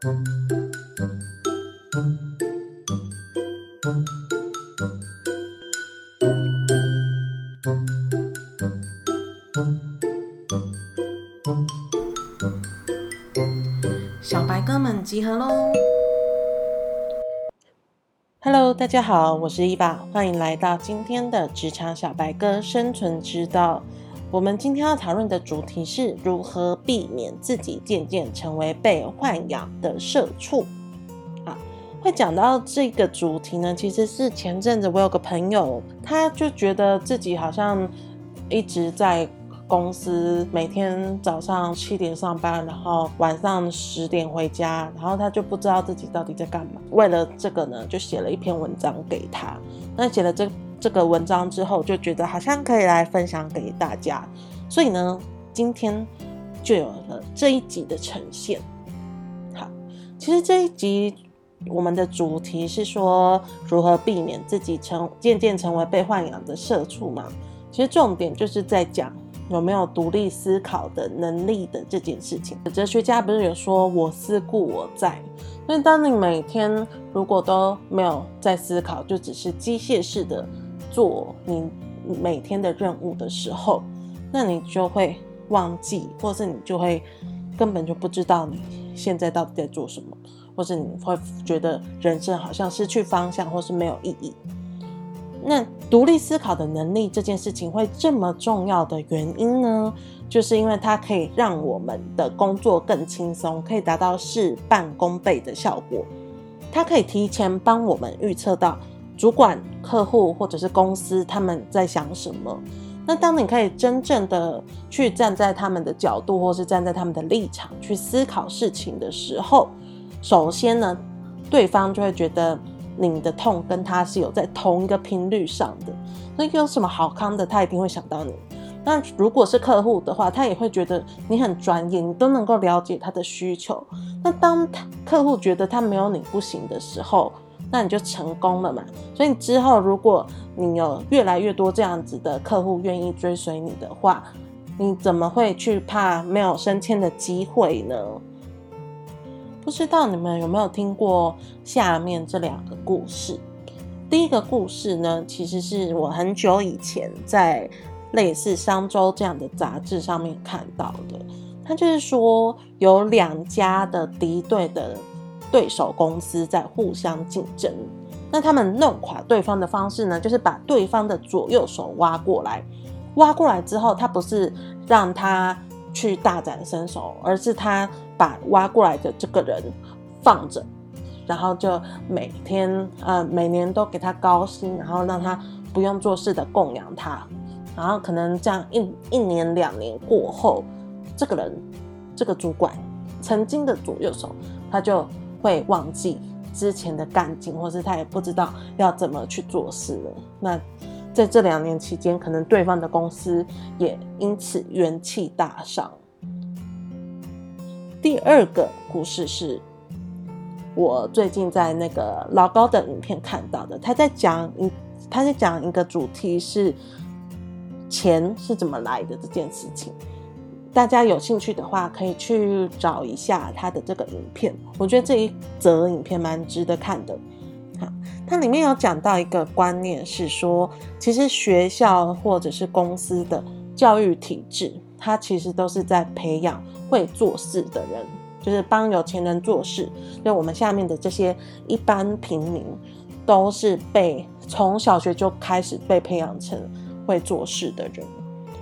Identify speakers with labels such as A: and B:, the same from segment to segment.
A: 小白哥们集合喽！Hello，大家好，我是伊爸，欢迎来到今天的职场小白哥生存之道。我们今天要讨论的主题是如何避免自己渐渐成为被豢养的社畜。啊，会讲到这个主题呢，其实是前阵子我有个朋友，他就觉得自己好像一直在公司，每天早上七点上班，然后晚上十点回家，然后他就不知道自己到底在干嘛。为了这个呢，就写了一篇文章给他。那写了这。这个文章之后就觉得好像可以来分享给大家，所以呢，今天就有了这一集的呈现。好，其实这一集我们的主题是说如何避免自己成渐渐成为被豢养的社畜嘛。其实重点就是在讲有没有独立思考的能力的这件事情。哲学家不是有说“我思故我在”，所以当你每天如果都没有在思考，就只是机械式的。做你每天的任务的时候，那你就会忘记，或是你就会根本就不知道你现在到底在做什么，或是你会觉得人生好像失去方向，或是没有意义。那独立思考的能力这件事情会这么重要的原因呢，就是因为它可以让我们的工作更轻松，可以达到事半功倍的效果。它可以提前帮我们预测到。主管、客户或者是公司，他们在想什么？那当你可以真正的去站在他们的角度，或是站在他们的立场去思考事情的时候，首先呢，对方就会觉得你的痛跟他是有在同一个频率上的。那有什么好康的，他一定会想到你。那如果是客户的话，他也会觉得你很专业，你都能够了解他的需求。那当客户觉得他没有你不行的时候，那你就成功了嘛？所以之后，如果你有越来越多这样子的客户愿意追随你的话，你怎么会去怕没有升迁的机会呢？不知道你们有没有听过下面这两个故事？第一个故事呢，其实是我很久以前在类似商周这样的杂志上面看到的。它就是说有两家的敌对的。对手公司在互相竞争，那他们弄垮对方的方式呢？就是把对方的左右手挖过来，挖过来之后，他不是让他去大展身手，而是他把挖过来的这个人放着，然后就每天呃每年都给他高薪，然后让他不用做事的供养他，然后可能这样一一年两年过后，这个人这个主管曾经的左右手他就。会忘记之前的干劲，或是他也不知道要怎么去做事了。那在这两年期间，可能对方的公司也因此元气大伤。第二个故事是我最近在那个老高的影片看到的，他在讲一他在讲一个主题是钱是怎么来的这件事情。大家有兴趣的话，可以去找一下他的这个影片。我觉得这一则影片蛮值得看的。好，它里面有讲到一个观念，是说，其实学校或者是公司的教育体制，它其实都是在培养会做事的人，就是帮有钱人做事。就我们下面的这些一般平民，都是被从小学就开始被培养成会做事的人。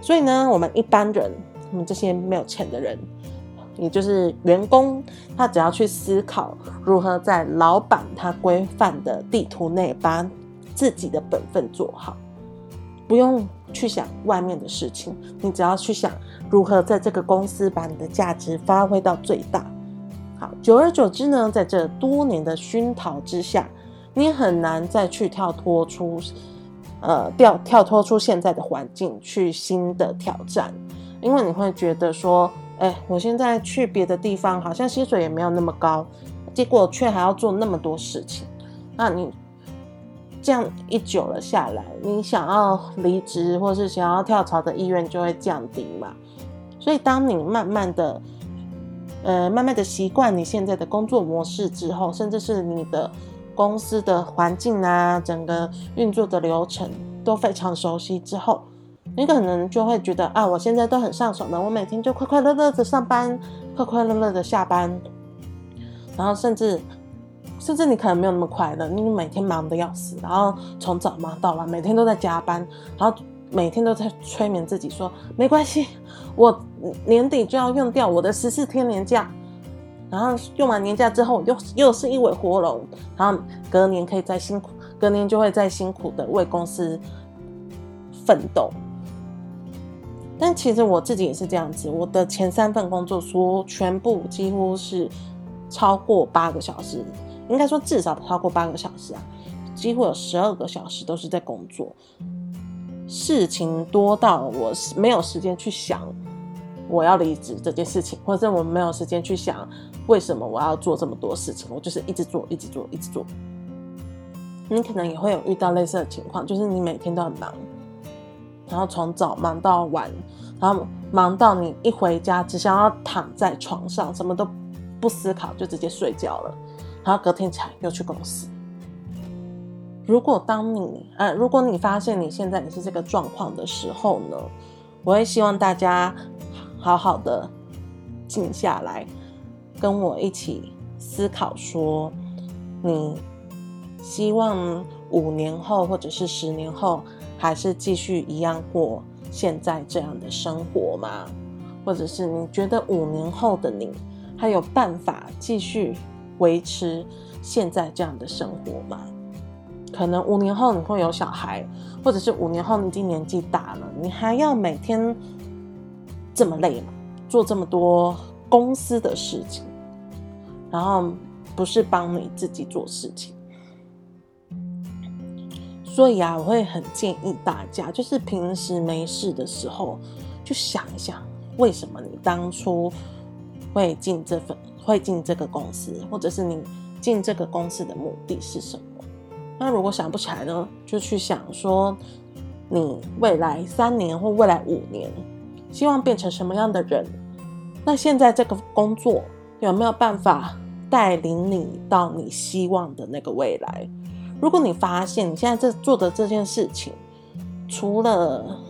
A: 所以呢，我们一般人。我们这些没有钱的人，也就是员工，他只要去思考如何在老板他规范的地图内把自己的本分做好，不用去想外面的事情，你只要去想如何在这个公司把你的价值发挥到最大。好，久而久之呢，在这多年的熏陶之下，你很难再去跳脱出，呃，跳跳脱出现在的环境去新的挑战。因为你会觉得说，哎，我现在去别的地方，好像薪水也没有那么高，结果却还要做那么多事情。那你这样一久了下来，你想要离职或是想要跳槽的意愿就会降低嘛？所以，当你慢慢的呃，慢慢的习惯你现在的工作模式之后，甚至是你的公司的环境啊，整个运作的流程都非常熟悉之后，你可能就会觉得啊，我现在都很上手了，我每天就快快乐乐的上班，快快乐乐的下班，然后甚至甚至你可能没有那么快乐，你每天忙的要死，然后从早忙到晚，每天都在加班，然后。每天都在催眠自己说没关系，我年底就要用掉我的十四天年假，然后用完年假之后又又是一尾活龙，然后隔年可以再辛苦，隔年就会再辛苦的为公司奋斗。但其实我自己也是这样子，我的前三份工作说全部几乎是超过八个小时，应该说至少超过八个小时啊，几乎有十二个小时都是在工作。事情多到我没有时间去想我要离职这件事情，或者我没有时间去想为什么我要做这么多事情，我就是一直做，一直做，一直做。你可能也会有遇到类似的情况，就是你每天都很忙，然后从早忙到晚，然后忙到你一回家只想要躺在床上，什么都不思考，就直接睡觉了，然后隔天起来又去公司。如果当你呃，如果你发现你现在你是这个状况的时候呢，我会希望大家好好的静下来，跟我一起思考说，你希望五年后或者是十年后还是继续一样过现在这样的生活吗？或者是你觉得五年后的你还有办法继续维持现在这样的生活吗？可能五年后你会有小孩，或者是五年后你已经年纪大了，你还要每天这么累吗？做这么多公司的事情，然后不是帮你自己做事情。所以啊，我会很建议大家，就是平时没事的时候，就想一想，为什么你当初会进这份，会进这个公司，或者是你进这个公司的目的是什么？那如果想不起来呢，就去想说，你未来三年或未来五年，希望变成什么样的人？那现在这个工作有没有办法带领你到你希望的那个未来？如果你发现你现在这做的这件事情，除了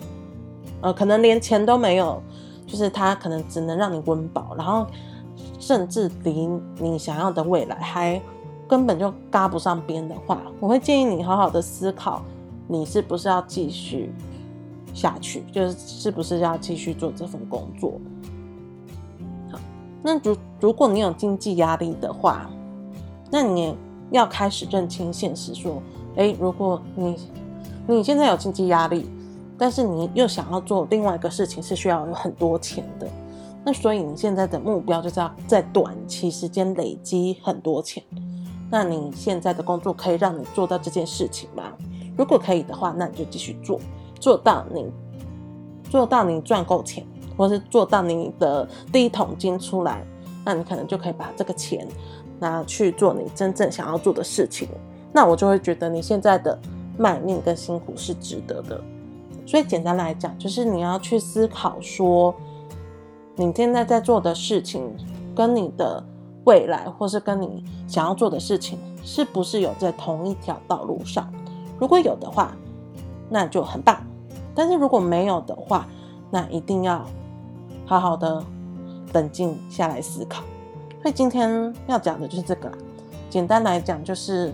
A: 呃，可能连钱都没有，就是它可能只能让你温饱，然后甚至离你想要的未来还。根本就搭不上边的话，我会建议你好好的思考，你是不是要继续下去，就是是不是要继续做这份工作。那如如果你有经济压力的话，那你要开始认清现实，说，哎，如果你你现在有经济压力，但是你又想要做另外一个事情，是需要有很多钱的，那所以你现在的目标就是要在短期时间累积很多钱。那你现在的工作可以让你做到这件事情吗？如果可以的话，那你就继续做，做到你做到你赚够钱，或是做到你的第一桶金出来，那你可能就可以把这个钱那去做你真正想要做的事情。那我就会觉得你现在的卖命跟辛苦是值得的。所以简单来讲，就是你要去思考说，你现在在做的事情跟你的。未来，或是跟你想要做的事情，是不是有在同一条道路上？如果有的话，那就很棒。但是如果没有的话，那一定要好好的冷静下来思考。所以今天要讲的就是这个啦。简单来讲，就是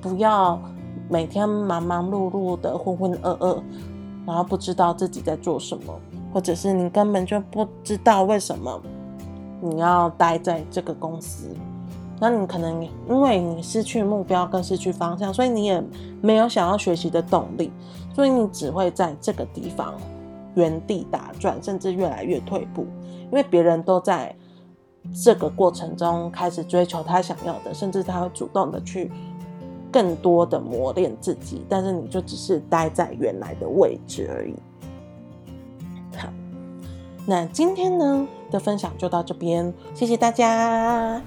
A: 不要每天忙忙碌碌的浑浑噩噩，然后不知道自己在做什么，或者是你根本就不知道为什么。你要待在这个公司，那你可能因为你失去目标跟失去方向，所以你也没有想要学习的动力，所以你只会在这个地方原地打转，甚至越来越退步。因为别人都在这个过程中开始追求他想要的，甚至他会主动的去更多的磨练自己，但是你就只是待在原来的位置而已。好，那今天呢？的分享就到这边，谢谢大家，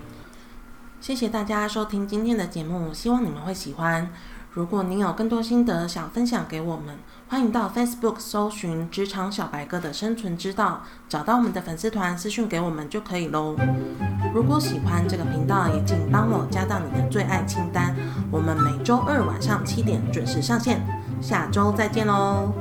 A: 谢谢大家收听今天的节目，希望你们会喜欢。如果您有更多心得想分享给我们，欢迎到 Facebook 搜寻“职场小白哥”的生存之道，找到我们的粉丝团私讯给我们就可以喽。如果喜欢这个频道，也请帮我加到你的最爱清单。我们每周二晚上七点准时上线，下周再见喽。